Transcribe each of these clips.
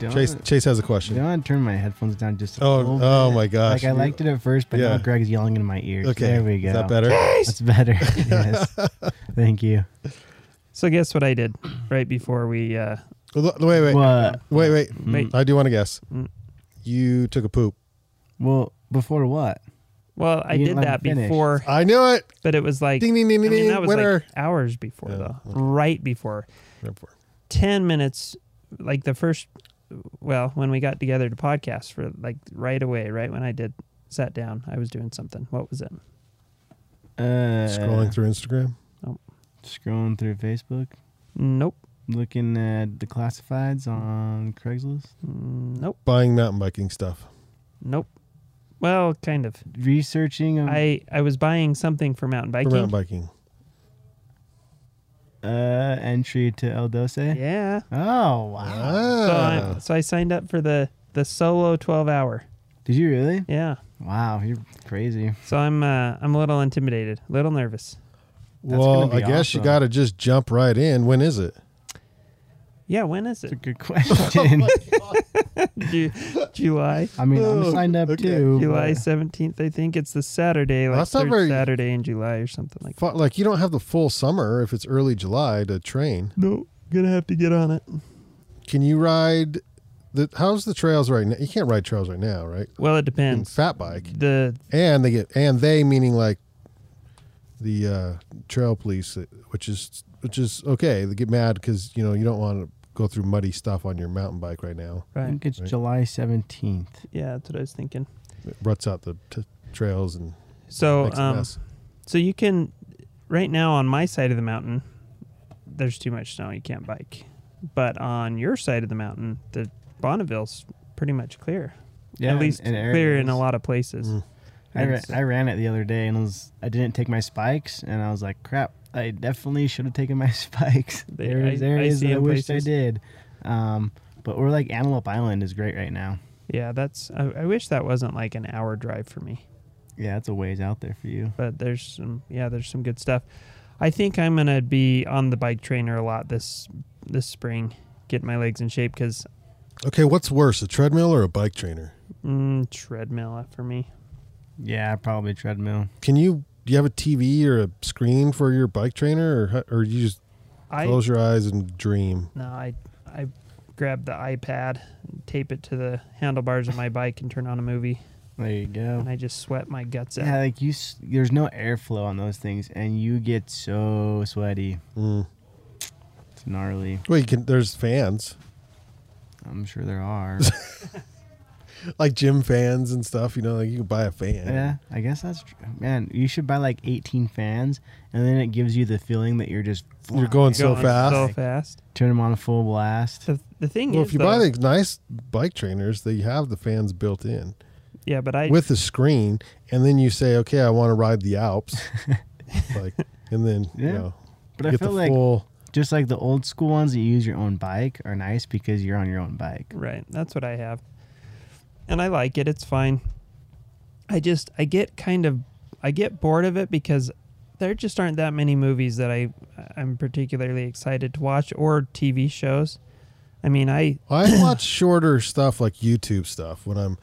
Don't, Chase, Chase has a question. don't turn my headphones down just a Oh, little bit. oh my gosh. Like I liked it at first, but Yeah. now Greg's yelling in my ears. Okay, There we go. is that better? That's better. yes. Thank you. So, guess what I did right before we. Uh, Wait, wait, What? wait, wait. Wait. I do want to guess. Mm. You took a poop. Well, before what? well, I did that before, I knew it. but it was like. Ding, ding, ding, I ding, mean, ding. that was Winner. like hours before, Yeah, though. okay. Right before. 10 minutes, like the first. Well, when we got together to podcast for like right away, right when I did sat down, I was doing something. What was it? Uh, Scrolling through Instagram. Nope. Scrolling through Facebook. Nope. Looking at the classifieds on Craigslist. Mm, Nope. Buying mountain biking stuff. Nope. Well, kind of. Researching. um, I I was buying something for mountain For biking. mountain biking. Uh, entry to El Doce. Yeah. Oh wow. So. I so I signed up for the the solo 12 hour. Did you really? Yeah. Wow, you're crazy. So I'm uh I'm a little intimidated, a little nervous. That's well, gonna be I guess you awesome. got to just jump right in. When is it? Yeah, when is it? That's a it? good question. Ju- July. I mean, Oh, I'm signed up okay. too. July but- 17th, I think it's the Saturday, like That's not third very- Saturday in July or something like that. Fu- Like you don't have the full summer if it's early July to train. No, gonna have to get on it. Can you ride? The how's the trails right now? You can't ride trails right now, right? Well, it In depends. fat bike, The and they get and they meaning like the uh, trail police, which is which is okay. They get mad because you know you don't want to go through muddy stuff on your mountain bike right now. I right. think it's Right. July 17th. Yeah, that's what I was thinking. It ruts out the t- trails and So makes a um mess. so you can right now on my side of the mountain there's too much snow, you can't bike. But on your side of the mountain, the Bonneville's pretty much clear. Yeah, At least in clear in a lot of places. Mm. I, ra- I ran it the other day and was I didn't take my spikes and I was like, crap, I definitely should have taken my spikes. They- There's I- I areas see that I in wish I did. Um, but we're like Antelope Island is great right now. Yeah, that's. I, I wish that wasn't like an hour drive for me, Yeah, it's a ways out there for you. but there's some. Yeah, there's some good stuff. I think I'm gonna be on the bike trainer a lot this this spring, get my legs in shape because Okay, what's worse, a treadmill or a bike trainer? mm, treadmill for me. Yeah, probably treadmill. Can you do you have a TV or a screen for your bike trainer, or or you just I close your eyes and dream? no, I I grab the iPad, and tape it to the handlebars of my bike, and turn on a movie, There you go. and I just sweat my guts out. Yeah, like you, there's no airflow on those things, and you get so sweaty. Mm. It's gnarly. Well, you can. There's fans I'm sure there are. like gym fans and stuff. You know, like you can buy a fan. yeah, I guess that's true. Man, you should buy like 18 fans, and then it gives you the feeling that you're just You're going so Going fast. so fast. turn them on a full blast. The, the thing Well, is, if you though- buy the nice bike trainers, they have the fans built in yeah, but I with the screen, and then you say, "Okay, I want to ride the Alps," like, and then you Yeah. know, But I get feel the like full. just like the old school ones that you use your own bike are nice because you're on your own bike. Right. That's what I have. And I like it. It's fine. I just I get kind of I get bored of it because there just aren't that many movies that I I'm particularly excited to watch or TV shows. I mean, I I watch shorter stuff like YouTube stuff when I'm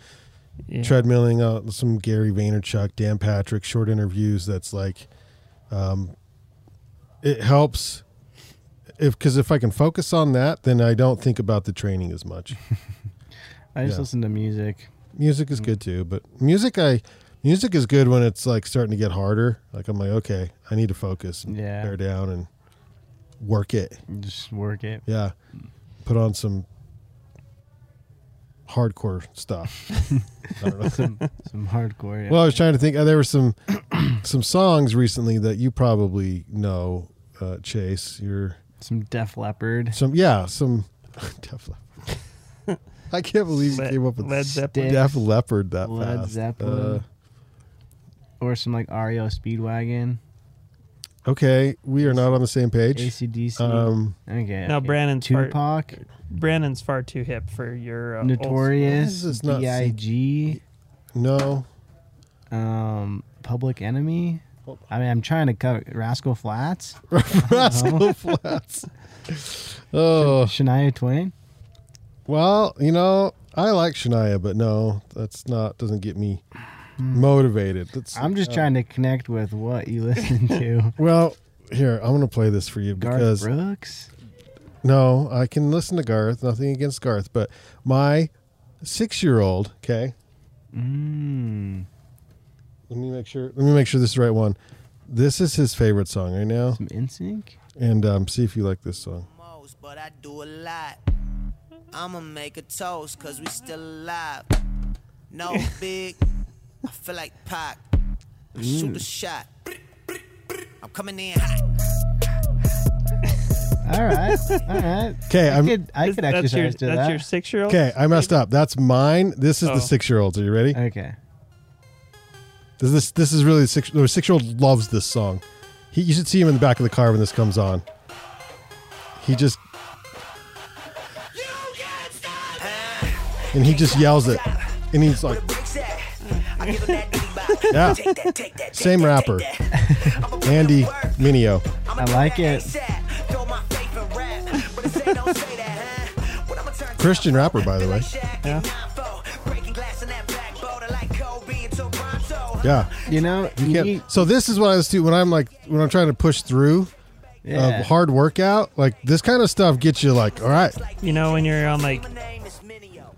yeah, treadmilling out some Gary Vaynerchuk, Dan Patrick short interviews. That's like, um, it helps if because if I can focus on that, then I don't think about the training as much. I just Yeah. listen to music. Music is good too, but music I Music is good when it's like starting to get harder. Like I'm like, okay, I need to focus, and Yeah. bear down, and work it. Just work it. Yeah, put on some hardcore stuff. I don't know. Some some hardcore. Yeah. Well, I was trying to think. Uh, there were some some songs recently that you probably know, uh, Chase. You're some Def Leppard. some yeah some Def Leppard. I can't believe you Led- came up with Led Zeppelin. Def Leppard that Led fast. Zeppelin. Uh, Or some like REO Speedwagon. okay, we are not on the same page. ACDC. Um, okay. Now okay. Brandon's far, Tupac. Brandon's far too hip for your uh, old- Notorious. This is not- B.I.G. no, Um, Public Enemy. I mean, I'm trying to cover Rascal Flatts. Rascal Flatts. Oh Shania Twain. Well, you know I like Shania, but no, that's not doesn't get me motivated. That's. I'm just uh, trying to connect with what you listen to. Well, here I'm gonna play this for you Garth because Brooks. no, I can listen to Garth. Nothing against Garth, but my six-year-old. Okay, Mm. let me make sure. Let me make sure this is the right one. This is his favorite song right now, Some NSYNC. and um, see if you like this song. most, but I do a lot. I'ma make a toast, cause we still alive. No big, I feel like Pac. I shoot a shot. I'm coming in hot. All right. All right. Okay, I I'm could, I could that's exercise your, to that's that. your six year old. okay. I messed up. That's mine. This is Oh. the six-year-old. Are you ready? Okay. This this this is really the six. The six-year-old loves this song. He, you should see him in the back of the car when this comes on. He just and he just yells it, and he's like, I give him that ditty bop. Yeah. Take that, take that, take Same rapper. Andy Mineo. I'ma I do like it. ASAP. Throw my faith in rap, but it say don't say that, huh? But I'ma turn Christian rapper, by the way. Yeah. Breaking glass in that black boulder like Kobe and Toronto. Yeah, You know, you you can't. need- So this is what I was doing when I'm like when I'm trying to push through uh, yeah. a hard workout. Like this kind of stuff gets you like, all right, You know when you're on like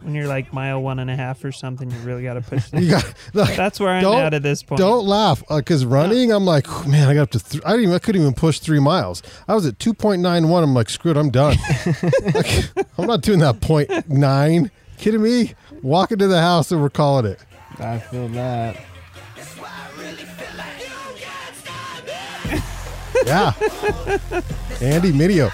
when you're like mile one and a half or something, you really got to push. you got. Like, That's where I'm Don't- at at this point. Don't laugh, uh, because running, I'm like, man, I got up to. Th- I didn't. Even, I couldn't even push three miles. I was at two point nine one. I'm like, screw it, I'm done. Like, I'm not doing that point nine. Kidding me? Walking to the house and we're calling it. I feel that. Yeah. Andy Mineo.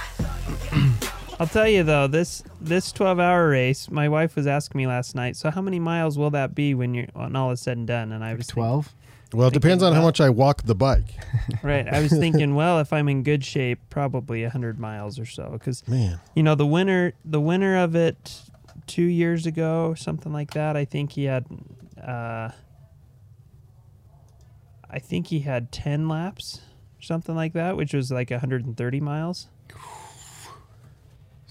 I'll tell you though, this this 12 hour race, my wife was asking me last night. So how many miles will that be when you're when all is said and done? And I was thinking- Twelve. Well, it depends on how much I walk the bike. right. I was thinking, well, if I'm in good shape, probably 100 miles or so, because Man, you know the winner the winner of it two years ago, something like that. I think he had, uh, I think he had 10 laps, something like that, which was like 130 miles.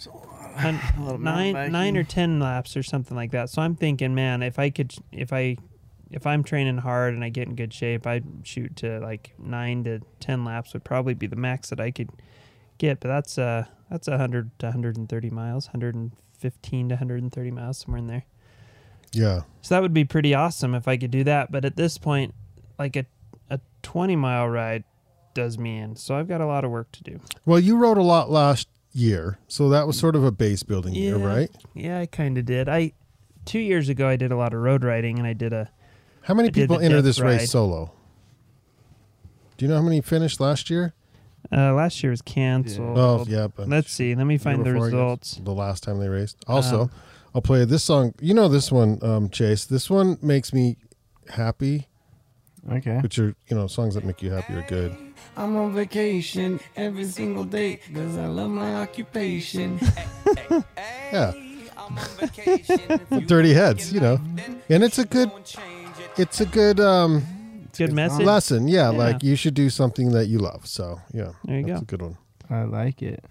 Hun- lot of mountain nine nine or ten laps or something like that. So I'm thinking, man, if I could, if I, if I'm training hard and I get in good shape, I'd shoot to like nine to ten laps would probably be the max that I could get. But that's uh that's a 100 to 130 miles, 115 to 130 miles, somewhere in there. yeah. So that would be pretty awesome if I could do that. But at this point, like a a 20 mile ride does me in. So I've got a lot of work to do. Well, you rode a lot last year, so that was sort of a base building year, right? Yeah, I kind of did. I two years ago I did a lot of road riding and I did a How many I people enter this race solo? Do you know how many finished last year? uh, last year was canceled. Oh, yeah. But Let's see. Let me find the before, I guess, results. The last time they raced. Also, Um, I'll play this song. You know this one, um, Chase. This one makes me happy. Okay. Which are you know songs that make you happy are good. I'm on vacation every single day because I love my occupation. Yeah, Dirty Heads. You know, and it's a good. It's a good um, Good message. lesson. Yeah, Yeah. like you should do something that you love. So yeah, There you that's go. a good one. I like it.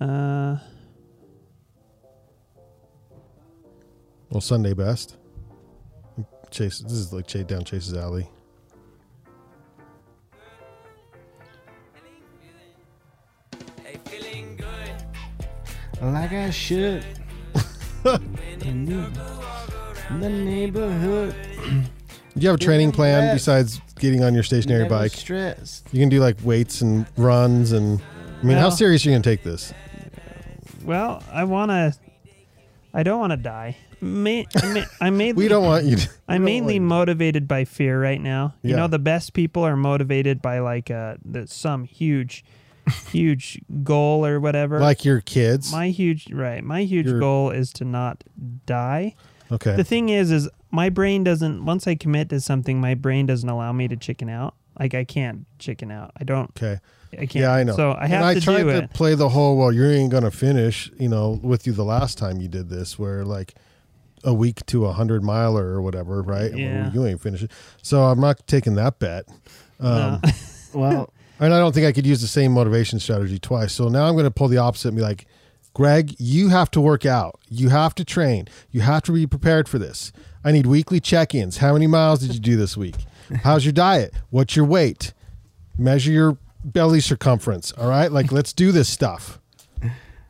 Uh, Well, Sunday best. Chase. This is like Chase down Chase's alley. Like I should. The neighborhood. Do you have a training plan besides getting on your stationary Never bike? stressed. You can do like weights and runs and. I mean, how serious are you gonna take this? Well, I want to. I don't want to die. Ma- I ma- I'm mainly, We don't want you. To, I'm mainly want motivated by fear right now. You Yeah. know, the best people are motivated by like uh, the, some huge, huge goal or whatever. like your kids. my huge right. My huge Your- goal is to not die. okay. The thing is, is my brain doesn't. Once I commit to something, my brain doesn't allow me to chicken out. Like I can't chicken out. I don't. okay. I can't. Yeah, I know. So I have and I to tried to it. play the whole well, you ain't gonna finish. You know, with you the last time you did this, where like a week to a hundred miler or whatever, right? Yeah. You ain't finishing. So I'm not taking that bet. Um, Uh, Well, And I don't think I could use the same motivation strategy twice. So now I'm going to pull the opposite and be like, Greg, you have to work out. You have to train. You have to be prepared for this. I need weekly check ins. How many miles did you do this week? How's your diet? What's your weight? Measure your belly circumference. All right. Like, let's do this stuff.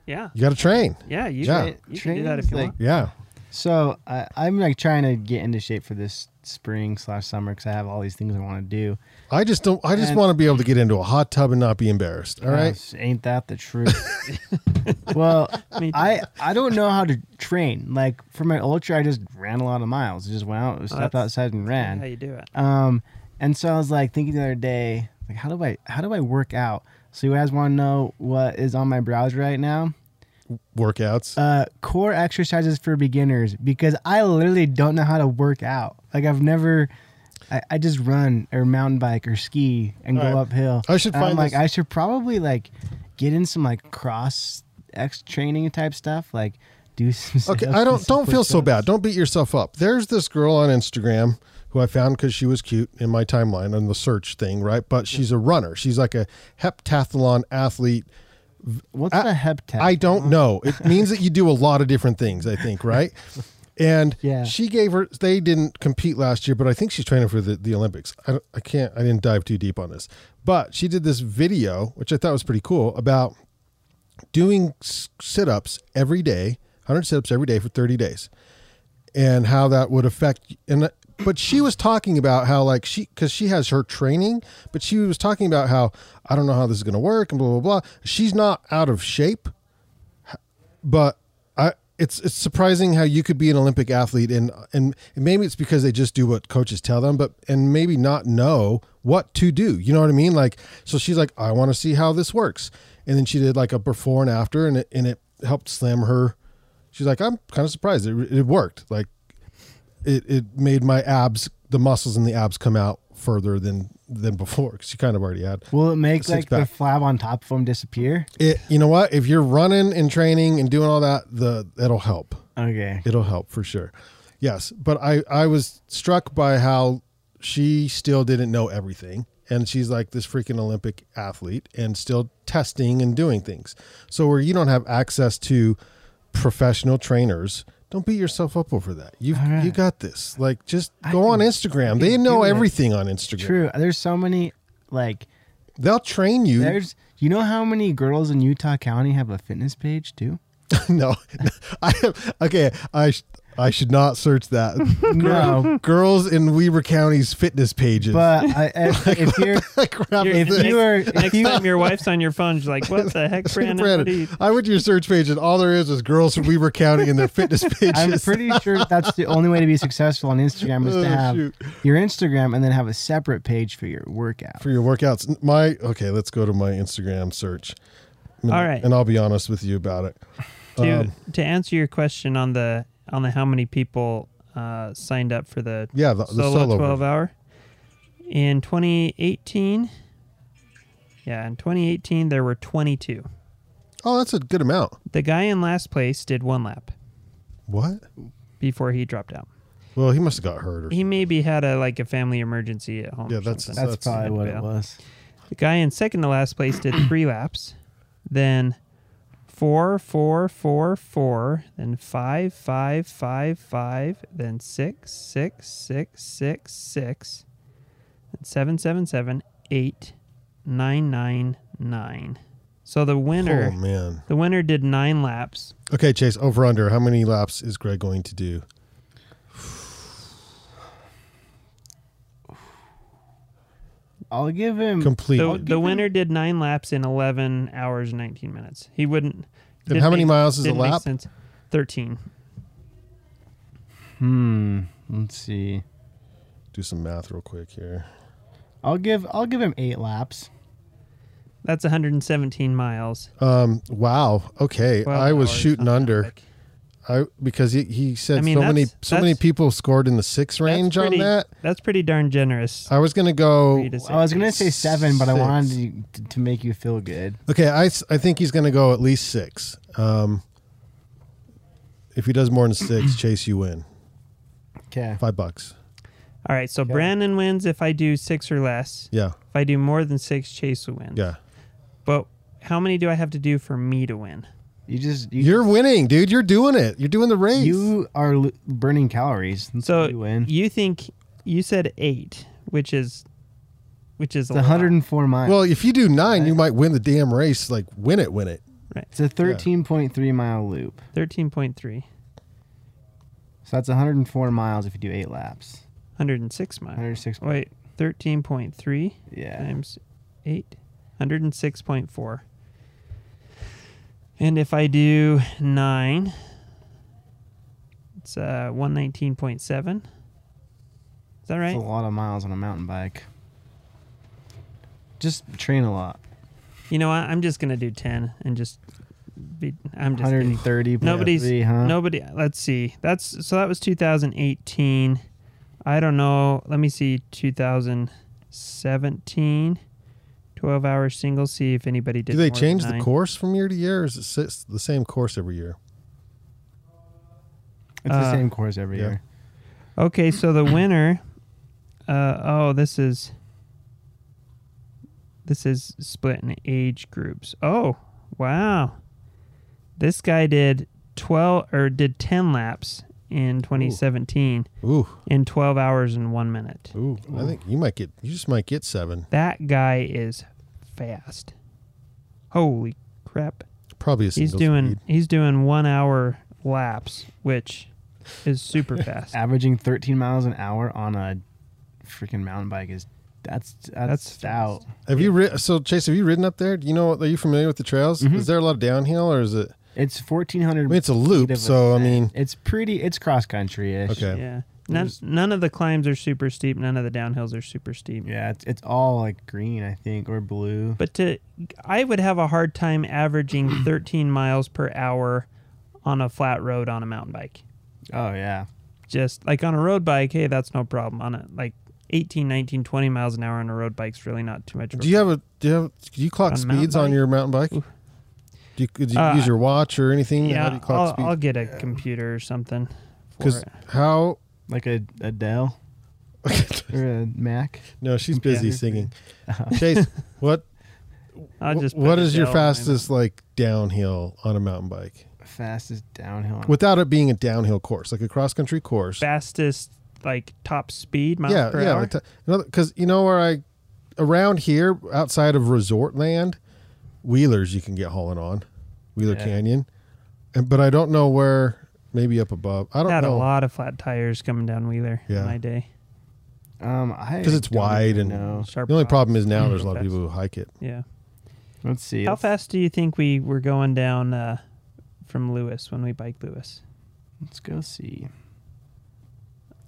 yeah. You got to train. Yeah. You, Yeah. Can, you can do that if you like- want. Yeah. So I, I'm like trying to get into shape for this spring slash summer because I have all these things I want to do. I just don't, I just And- want to be able to get into a hot tub and not be embarrassed. All right. Gosh, ain't that the truth? well, Me too. I I don't know how to train. Like for my ultra, I just ran a lot of miles. I just went out, stepped that's- outside, and ran. How ran. you do it? Um, and so I was like thinking the other day, like how do I how do I work out? So you guys want to know what is on my browser right now? Workouts. Uh, core exercises for beginners because I literally don't know how to work out. Like I've never. I, I just run or mountain bike or ski and go All right. uphill. I should And I'm find like this- I should probably like get in some like cross X training type stuff. Like do some. Okay, I don't don't feel so bad. Don't beat yourself up. There's this girl on Instagram who I found because she was cute in my timeline on the search thing, right? But she's a runner. She's like a heptathlon athlete. What's I- the heptat? I don't know. It means that you do a lot of different things. I think, right? And Yeah. she gave her. They didn't compete last year, but I think she's training for the, the Olympics. I, don't, I can't. I didn't dive too deep on this, but she did this video, which I thought was pretty cool, about doing sit ups every day, 100 sit ups every day for 30 days, and how that would affect. And but she was talking about how like she because she has her training, but she was talking about how I don't know how this is going to work and blah blah blah. She's not out of shape, but I. It's, it's surprising how you could be an Olympic athlete and, and maybe it's because they just do what coaches tell them, but and maybe not know what to do. You know what I mean? Like so she's like, I want to see how this works. And then she did like a before and after and it and it helped slam her she's like i'm kind of surprised it, it worked like it, it made my abs the muscles in the abs come out further than than before because she kind of already had Will it make like the pack. flab on top of them disappear? it you know what if you're running and training and doing all that the it'll help Okay. it'll help for sure yes but i i was struck by how she still didn't know everything and she's like this freaking olympic athlete and still testing and doing things so where you don't have access to professional trainers don't beat yourself up over that you right. you got this like just go on instagram they know do it. everything on instagram True. There's so many like they'll train you there's you know how many girls in Utah County have a fitness page too? no i have okay i i should not search that No. girls in weber county's fitness pages But I, if, if you're crap You're- is if this? you are if Next you, time your wife's on your phone, she's like, "What the heck, Brandon? What do you-" Brandon, I went to your search page and all there is is girls from Weber County and their fitness pages. I'm pretty sure that's the only way to be successful on Instagram is Oh, to have shoot. your Instagram and then have a separate page for your workout. for your workouts. My okay, let's go to my Instagram search. And, All right. and I'll be honest with you about it. to Um, to answer your question on the on know how many people uh, signed up for the yeah, the, the solo, solo, 12 version. hour in 2018 yeah in 2018 there were 22 Oh, that's a good amount. the guy in last place did one lap What? before he dropped out Well, he must have got hurt. Or he maybe had a like a family emergency at home Yeah, or that's- That's, That's- probably what it was. the guy in second to last place did three laps then four four four four then five five five five then six six six six six then seven seven seven eight nine nine nine so the winner Oh man. the winner did nine laps Okay, Chase. Over under. How many laps is Greg going to do? I'll give him. complete. The, give the him- winner did nine laps in 11 hours and 19 minutes. He wouldn't. and how many make- miles is a didn't lap? sense. 13. hmm. Let's see. Do some math real quick here. I'll give. I'll give him eight laps. That's 117 miles. Um, wow. Okay, 12 I was hours shooting on under. Outback. I because he, he said I mean, so many so many people scored in the six range That's on that. That's pretty darn generous. I was gonna go. to. I was gonna say seven, but I wanted to, to make you feel good. Okay, I, I think he's gonna go at least six. Um, if he does more than six, Chase, you win Okay. five bucks. All right, so Okay. Brandon wins if I do six or less. Yeah, If I do more than six, Chase will win. yeah. But how many do I have to do for me to win? You just you, You're winning, dude. You're doing it. You're doing the race. you are l- burning calories. That's So you win. you think you said eight, which is which is It's a lot. 104 miles. well, if you do nine, you might win the damn race. Like win it, win it. it's a 13.3 mile loop. Thirteen point three. So that's 104 miles if you do eight laps. 106 miles. 106. Wait, 13.3 Yeah. times 8, 106.4. And if I do 9, it's uh, 119.7. Is that That's right? a lot of miles on a mountain bike. Just train a lot. You know what? I'm just going to do 10 and just be. I'm just. kidding. 130. Nobody's huh? nobody. Let's see. That's so that was 2018. I don't know. Let me see. 2017. 12 hour single. See if anybody did. Do they more than change the nine. course from year to year, or is it the same course every year? It's the Uh, same course every yeah. year. Okay, so the winner. Uh, oh, this is. This is split in age groups. Oh, wow. This guy did 12 or did 10 laps in 2017 Ooh, in 12 hours and 1 minute. ooh. I think you might get. You just might get seven. That guy is fast. Holy crap. Probably a He's doing speed. he's doing 1 hour laps, which is super fast. Averaging 13 miles an hour on a freaking mountain bike is that's that's, That's stout. Have you ri- so Chase? Have you ridden up there? Do you know? Are you familiar with the trails? Mhm. Is there a lot of downhill, or is it? It's 1400. I mean, it's a loop, feet of so I mean, it's pretty. It's cross country ish. Okay. Yeah. None, There's- none of the climbs are super steep. None of the downhills are super steep. Yeah, it's it's all like green, I think, or blue. But to, I would have a hard time averaging 13 miles per hour on a flat road on a mountain bike. Oh yeah. Just like on a road bike, hey, that's no problem. On a like 18, 19, 20 miles an hour on a road bike's really not too much. of a do you have a do you have do you clock On speeds on your mountain bike? Ooh. Do you, could you Uh, use your watch or anything? How do Yeah, you clock I'll, speed? I'll get a computer or something. Because how? Like a, a Dell or a Mac. no, she's Yeah. busy singing. Chase, what I'll just. what put a is your Dell on my fastest like downhill on a mountain bike Fastest downhill. without it being a downhill course, like a cross country course? fastest like top speed miles yeah, per yeah. hour? Because you know where I around here outside of resort land, wheelers you can get hauling on, Wheeler Yeah. Canyon, and but I don't know where. Maybe up above. I don't had know a lot of flat tires coming down Wheeler Yeah. in my day. um, I because it's wide and know. Sharp the only rocks. problem is now there's a Real lot of people who hike it. Yeah. Let's see. How let's- fast do you think we were going down uh, from Lewis when we biked Lewis? Let's go see.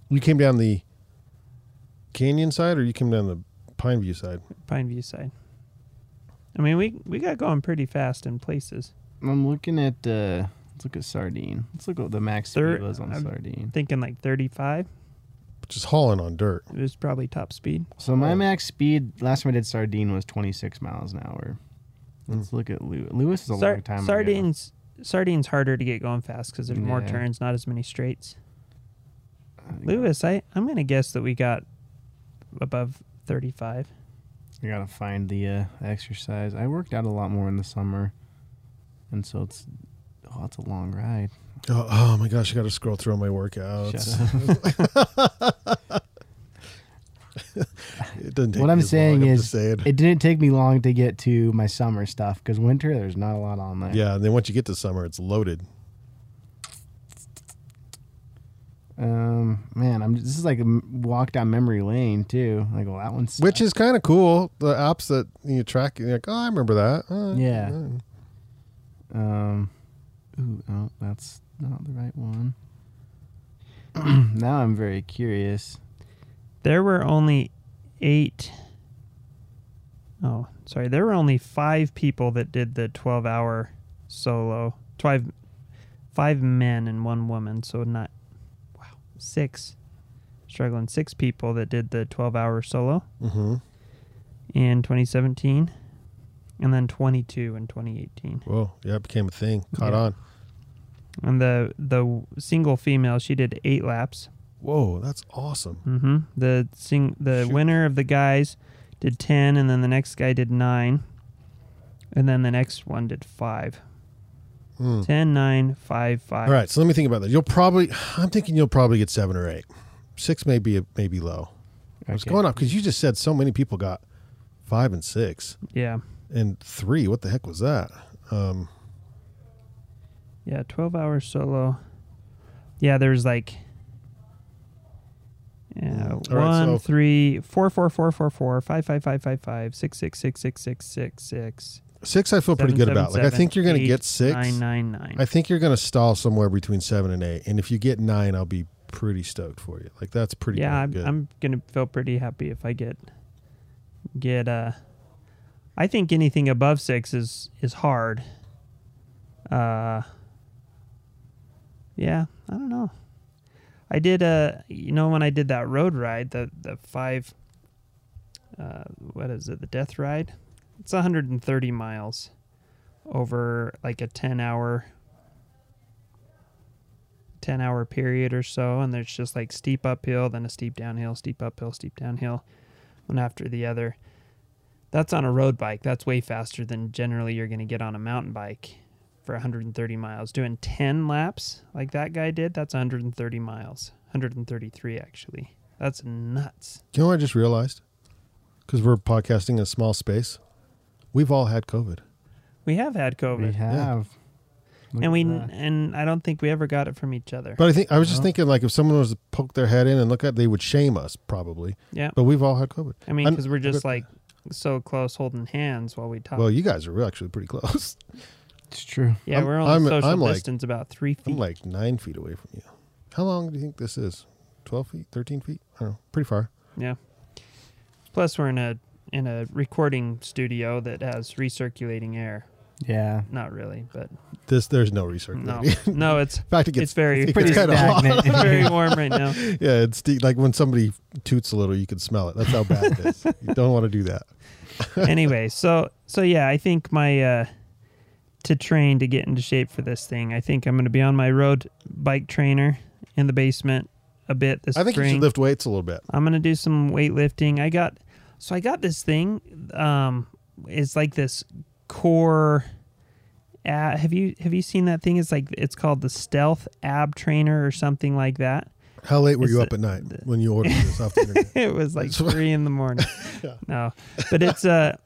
You came down the canyon side, or you came down the Pine View side? Pine View side. I mean, we we got going pretty fast in places. I'm looking at. uh Let's look at Sardine. Let's look what the max Thir- speed was on I'm- Sardine. Thinking like 35. Just hauling on dirt. It was probably top speed. So my Oh. max speed last time I did Sardine was 26 miles an hour. Let's look at Lewis. Lewis is a Sar- long time ago. sardines sardines harder to get going fast because there's more turns, not as many straights. I Lewis, I I'm gonna guess that we got above 35. I gotta find the uh, exercise. I worked out a lot more in the summer, and so it's oh, it's a long ride. Oh, oh my gosh, I got to scroll through all my workouts. It doesn't take What I'm saying is saying. It didn't take me long to get to my summer stuff because winter there's not a lot on there. yeah, and then once you get to summer, it's loaded. Um, man, I'm. This is like a m- walk down memory lane too. Like, well, that one's Which is kind of cool. The apps that you track, you're like, oh, I remember that. Uh, Yeah. uh. Um, ooh, oh, that's not the right one. now I'm very curious. There were only eight oh sorry, there were only five people that did the twelve hour solo. Five five men and one woman, so not wow. Six struggling six people that did the twelve hour solo Mm-hmm. in twenty seventeen. And then twenty two in twenty eighteen. Whoa, yeah, it became a thing. Caught Yeah. on. And the the single female, she did eight laps. Whoa, that's awesome. Mm-hmm. The sing the Shoot. winner of the guys did ten, and then the next guy did nine, and then the next one did five. Mm. Ten, nine, five, five. All right, so let me think about that. You'll probably, I'm thinking you'll probably get seven or eight. Six may be maybe low. What's Okay. going on? Because you just said so many people got five and six Yeah, and three. What the heck was that? Um, yeah. Twelve hours solo. Yeah, there's like. Yeah, Mm. All right, one, so- three, four, four, four, four, four, five, five, five, five, five, six, six, six, six, six, six, six. Six, I feel pretty seven, good seven, about. Like I think you're going to get six. Nine, nine, nine. I think you're going to stall somewhere between seven and eight. And if you get nine, I'll be pretty stoked for you. Like that's pretty. yeah, I'm, good. I'm gonna feel pretty happy if I get get uh I think anything above six is is hard. Uh yeah, I don't know. I did uh you know when I did that road ride, the the five uh what is it, the death ride? It's 130 miles over like a 10 hour 10 hour period or so and there's just like steep uphill then a steep downhill steep uphill steep downhill one after the other. That's on a road bike. That's way faster than generally you're going to get on a mountain bike for 130 miles. Doing 10 laps like that guy did that's 130 miles. 133 actually. That's nuts. You know what I just realized? Because we're podcasting in a small space. We've all had COVID. we have had covid We have. Look and we that. and i don't think we ever got it from each other But I think I was just thinking, like, if someone was to poke their head in and look at, they would shame us probably. yeah But we've all had COVID. i mean because we're just good. like so close holding hands while we talk Well, you guys are actually pretty close. It's true. yeah I'm- we're only I'm- social I'm like- distance about three feet I'm like nine feet away from you. How long do you think this is? Twelve feet? Thirteen feet? I don't know. Pretty far. Yeah. Plus, we're in a in a recording studio that has recirculating air. Yeah. Not really, but This there's no no, recirculating. no, no it's In fact, it gets it's very it Pretty gets kind of hot. stagnant. it's very warm right now. Yeah, it's de- like when somebody toots a little, you can smell it. That's how bad it is. You don't want to do that. anyway, so so yeah, I think my uh to train to get into shape for this thing, I think I'm going to be on my road bike trainer in the basement a bit this I think spring. you should lift weights a little bit. I'm gonna do some weightlifting. I got so I got this thing. Um, it's like this core. Uh, have you have you seen that thing? It's like it's called the Stealth Ab Trainer or something like that. How late were It's you the- up at night the- when you ordered this off the internet? it was like three in the morning. Yeah. No, but it's uh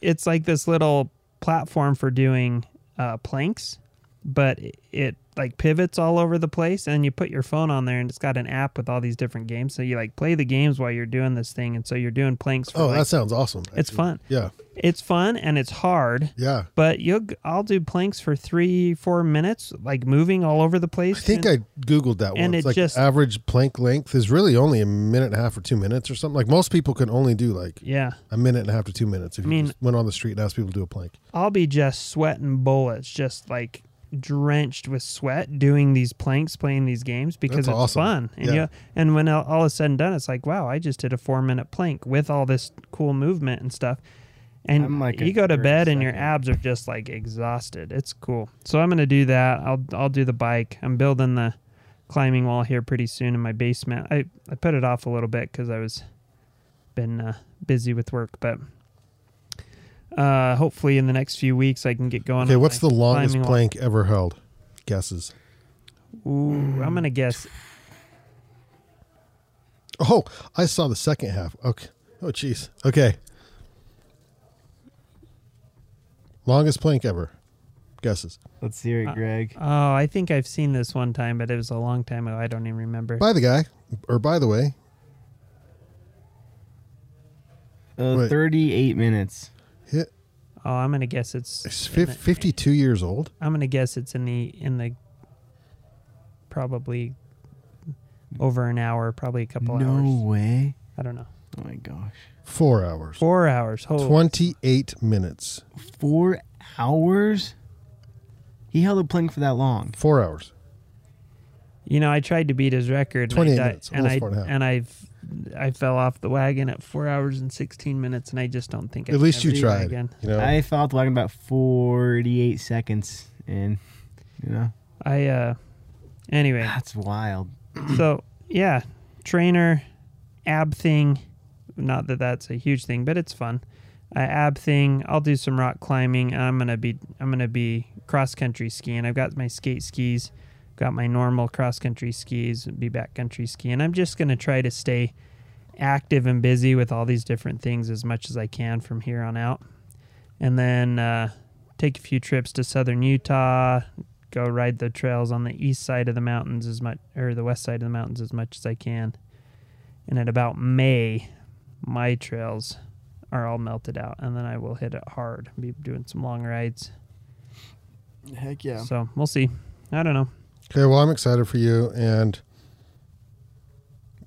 it's like this little platform for doing uh, planks, but it like pivots all over the place, and you put your phone on there, and it's got an app with all these different games. So you like play the games while you're doing this thing, and so you're doing planks. For Oh, like, that sounds awesome. It's fun. Yeah, it's fun and it's hard, yeah. but you'll I'll do planks for three four minutes, like moving all over the place. I think I googled that one And once. it Like just- average plank length is really only a minute and a half or two minutes or something. Like most people can only do like yeah. a minute and a half to two minutes. If I you mean- just went on the street and asked people to do a plank. I'll be just sweating bullets, just like drenched with sweat doing these planks, playing these games because That's it's awesome. fun. And Yeah. you, and when all, all is said and done, it's like, wow, I just did a four minute plank with all this cool movement and stuff. And like you go to 30 bed and your abs are just like exhausted. It's cool. So I'm gonna do that. I'll I'll do the bike. I'm building the climbing wall here pretty soon in my basement. I I put it off a little bit because I was been uh, busy with work, but uh, hopefully in the next few weeks I can get going. Okay, on what's my the longest climbing wall. plank ever held? Guesses. Ooh, I'm gonna guess. Oh, I saw the second half. Okay. Oh, jeez. Okay. Longest plank ever. guesses. Let's hear it, Uh, Greg. Oh, I think I've seen this one time, but it was a long time ago. I don't even remember. By the guy, or by the way, Uh, 38 minutes. Hit oh, I'm gonna guess it's. is in the- 52 years old. I'm gonna guess it's in the in the probably over an hour, probably a couple no hours. No way. I don't know. Oh my gosh. Four hours. Four hours. Oh, 28 minutes. Four hours? He held a plank for that long. Four hours. You know, I tried to beat his record. 28 and I, minutes, and almost I four and a half. and I've I fell off the wagon at four hours and sixteen minutes, and I just don't think. I At can least you do tried. again. You know, I fell off the wagon about 48 seconds. And, you know, I uh, anyway. that's wild. so yeah, trainer, ab thing. Not that that's a huge thing, but it's fun. Uh, ab thing. I'll do some rock climbing. I'm gonna be I'm gonna be cross country skiing. I've got my skate skis, got my normal cross country skis, and be backcountry skiing. I'm just gonna try to stay active and busy with all these different things as much as I can from here on out, and then uh, take a few trips to southern Utah. Go ride the trails on the east side of the mountains as much, or the west side of the mountains as much as I can. And at about May, my trails are all melted out, and then I will hit it hard. Be doing some long rides. Heck yeah. So we'll see. I don't know. Okay, well, I'm excited for you and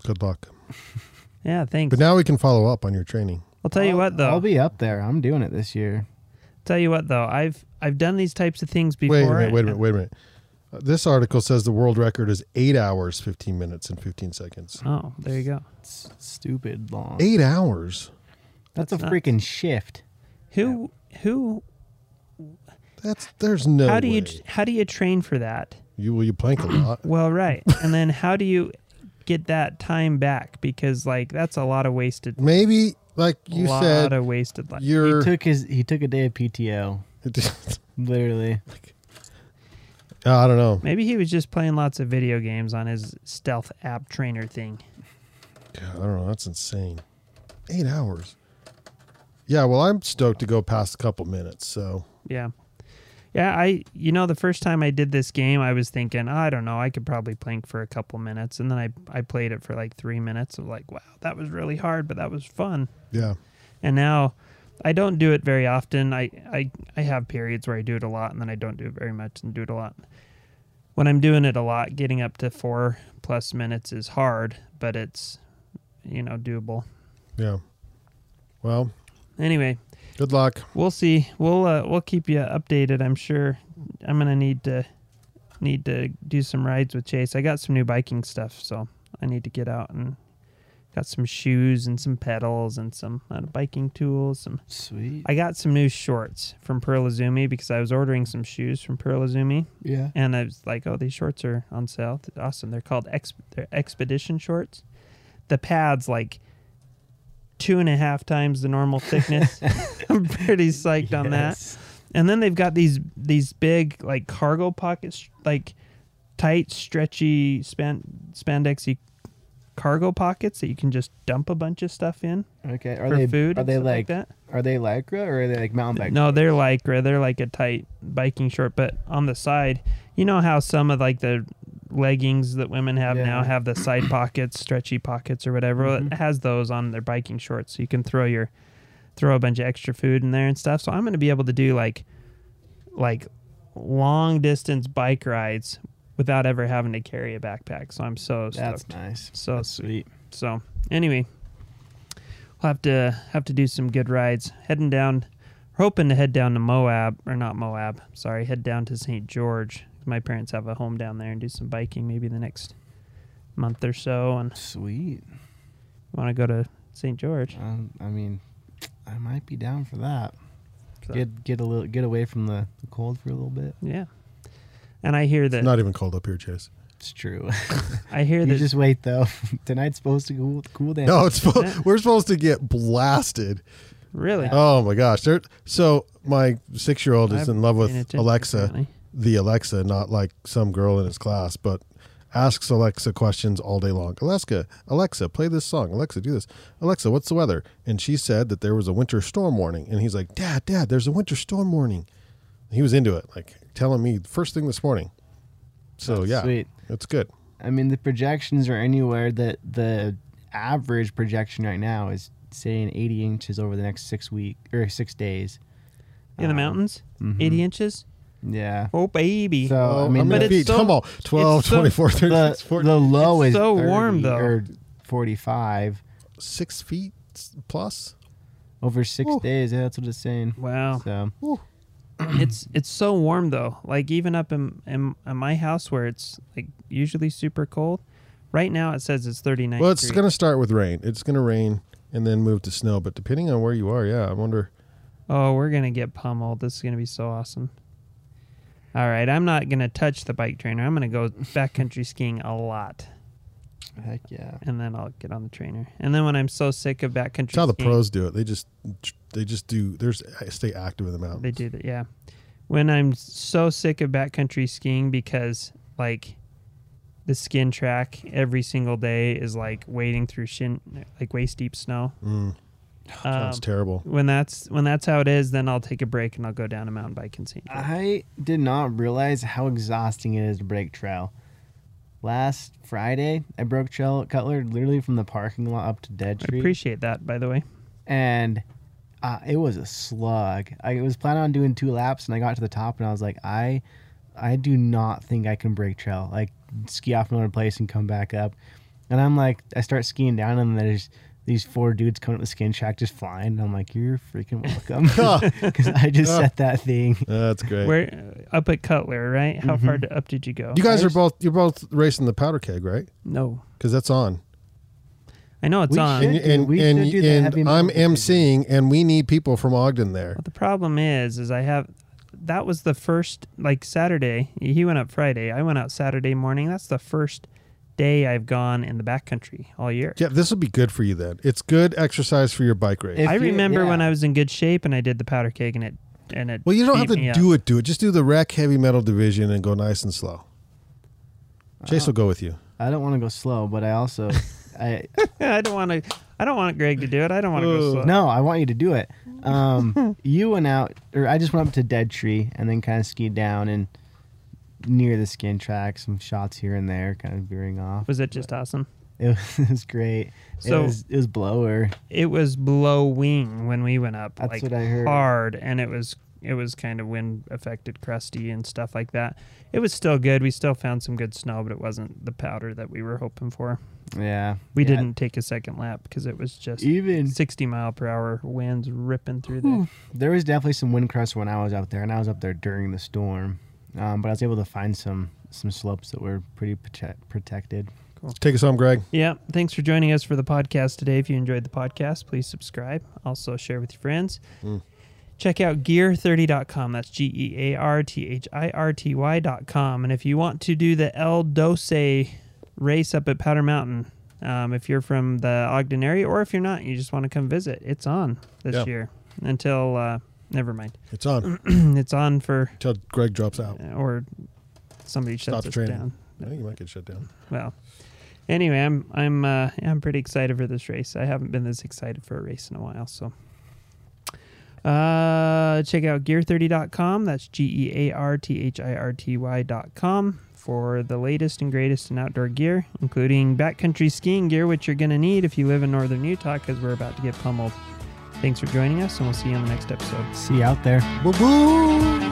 good luck. Yeah, thanks. But now we can follow up on your training. I'll tell you what though. I'll be up there. I'm doing it this year. tell you what though. I've I've done these types of things before. Wait a minute, wait a minute, wait a minute. Uh, this article says the world record is eight hours, 15 minutes, and 15 seconds. Oh, there you go. It's stupid long. Eight hours? That's, That's a nuts. freaking shift. Who who? That's, there's no how do you how do you train for that? You, well, you plank a lot. Well, right. and then how do you get that time back? Because like that's a lot of wasted. Maybe, like you lot said, of wasted life. you're. He took his he took a day of PTO. Literally. Uh, I don't know. Maybe he was just playing lots of video games on his stealth ab trainer thing. God, I don't know. That's insane. Eight hours. Yeah, well, I'm stoked to go past a couple minutes. So Yeah. Yeah, I you know the first time I did this game I was thinking, oh, I don't know, I could probably plank for a couple minutes and then I I played it for like 3 minutes of like, wow, that was really hard, but that was fun. yeah, And now I don't do it very often. I, I I have periods where I do it a lot and then I don't do it very much and do it a lot. When I'm doing it a lot, getting up to 4 plus minutes is hard, but it's you know, doable. yeah. Well, Anyway, good luck. we'll see. We'll uh, we'll keep you updated. I'm sure. I'm gonna need to need to do some rides with Chase. I got some new biking stuff, so I need to get out and got some shoes and some pedals and some uh, biking tools. Some Sweet. I got some new shorts from Pearl Izumi because I was ordering some shoes from Pearl Izumi, yeah. and I was like, "Oh, these shorts are on sale. Awesome! They're called Ex- they're Expedition shorts. The pads like." Two and a half times the normal thickness. I'm pretty psyched on that. And then they've got these these big like cargo pockets, like tight, stretchy span spandexy cargo pockets that you can just dump a bunch of stuff in Okay. Are for they food. Are they stuff like, that? Are they lycra or are they like mountain bike? No, they're lycra. They're like a tight biking short, but on the side, you know how some of like the leggings that women have now have the side pockets, stretchy pockets or whatever. Mhm. It has those on their biking shorts, so you can throw your throw a bunch of extra food in there and stuff. So I'm going to be able to do like like long distance bike rides without ever having to carry a backpack. So I'm so That's nice. So That's sweet. so anyway, we'll have to have to do some good rides. Heading down, we're hoping to head down to Moab or not Moab. Sorry, head down to St. George. My parents have a home down there and do some biking maybe the next month or so. And Sweet. want to go to St. George. Um, I mean, I might be down for that. So, Get get a little get away from the, the cold for a little bit. yeah. And I hear that It's not even cold up here, Chase. It's true. I hear you that just wait though. Tonight's supposed to cool cool down. No, it's spo- we're supposed to get blasted. really. Oh my gosh! There, so my six-year-old I is haven't in love with Alexa, apparently. The Alexa, not like some girl in his class, but asks Alexa questions all day long. Alexa, Alexa, play this song. Alexa, do this. Alexa, what's the weather? And she said that there was a winter storm warning. And he's like, Dad, Dad, there's a winter storm warning. He was into it. Like, telling me first thing this morning. So That's yeah, sweet. it's good. I mean, the projections are anywhere that the average projection right now is saying 80 inches over the next six week or six days. In the Um, mountains, mhm. 80 inches. Yeah. Oh baby. So Oh, I mean, how many But it's feet? so- Come on, 12, it's so- 24, 36, the, 40, the low It's is so warm, 30 though. or 45 six feet plus. over six Ooh. days. Yeah, that's what it's saying. wow. So it's it's so warm though. Like even up in, in in my house where it's like usually super cold. Right now it says it's 39. Well, it's going to start with rain. It's going to rain and then move to snow. But depending on where you are, yeah, I wonder. Oh, we're gonna get pummeled. This is gonna be so awesome. All right, I'm not gonna touch the bike trainer. I'm gonna go backcountry skiing a lot, heck yeah. and then I'll get on the trainer. And then when I'm so sick of backcountry, It's how the skiing, pros do it. They just they just do. There's stay active in the mountains. They do that, yeah. When I'm so sick of backcountry skiing because like the skin track every single day is like wading through shin like waist deep snow. Mm, sounds Um, terrible. when that's when that's how it is, then I'll take a break and I'll go down a mountain bike and ski. I did not realize how exhausting it is to break trail. Last Friday, I broke trail at Cutler literally from the parking lot up to Dead I Street. appreciate that, by the way. and uh, it was a slug. I was planning on doing two laps, and I got to the top, and I was like, I, I do not think I can break trail. Like ski off another place and come back up, and I'm like, I start skiing down, and there's these four dudes coming up the skin track just flying. And I'm like, you're freaking welcome, because I just set that thing. That's great. Where uh, up at Cutler, right? How far Mhm. d up did you go? you guys are both you're both racing the powder keg, right? no, Because that's on. I know it's We on. should And, do- and, we and, do the and I'm metal emceeing, and we need people from Ogden there. But the problem is, is I have that was the first like Saturday. He went up Friday. I went out Saturday morning. That's the first day I've gone in the backcountry all year. Yeah, this will be good for you then. It's good exercise for your bike race. If I you- remember when. I was in good shape and I did the powder keg and it and it. well, you don't have beat to me up. do it. Do it. Just do the rec heavy metal division and go nice and slow. Chase will go with you. I don't want to go slow, but I also, I I don't want to. I don't want Greg to do it. I don't want to go slow. No, I want you to do it. Um, you went out, or I just went up to Dead Tree and then kind of skied down and near the skin track, some shots here and there, kind of veering off. Was it just awesome? It was, it was great. So- it was it was blower. It was blowing when we went up. That's like what I heard. hard, and it was it was kind of wind affected, crusty and stuff like that. It was still good. We still found some good snow, but it wasn't the powder that we were hoping for. Yeah, We Yeah. didn't take a second lap because it was just even. 60 mile per hour winds ripping through there. There was definitely some wind crust when I was out there, and I was up there during the storm. Um, but I was able to find some some slopes that were pretty prote- protected. Take us home, Greg. Yeah. Thanks for joining us for the podcast today. If you enjoyed the podcast, please subscribe. Also, share with your friends. Mm. Check out gear30.com. That's G E A R T H I R T Y.com. And if you want to do the El Dose race up at Powder Mountain, um, if you're from the Ogden area, or if you're not, you just want to come visit, it's on this Yeah. year until, uh, never mind. It's on it's on for, until Greg drops out. or somebody shuts Stops us training. down. I think you might get shut down. Well, anyway, I'm I'm uh, I'm pretty excited for this race. I haven't been this excited for a race in a while. So, uh, check out gear30.com. That's G E A R T H I R T Y.com for the latest and greatest in outdoor gear, including backcountry skiing gear, which you're going to need if you live in northern Utah because we're about to get pummeled. Thanks for joining us, and we'll see you on the next episode. See you out there. Boo boo.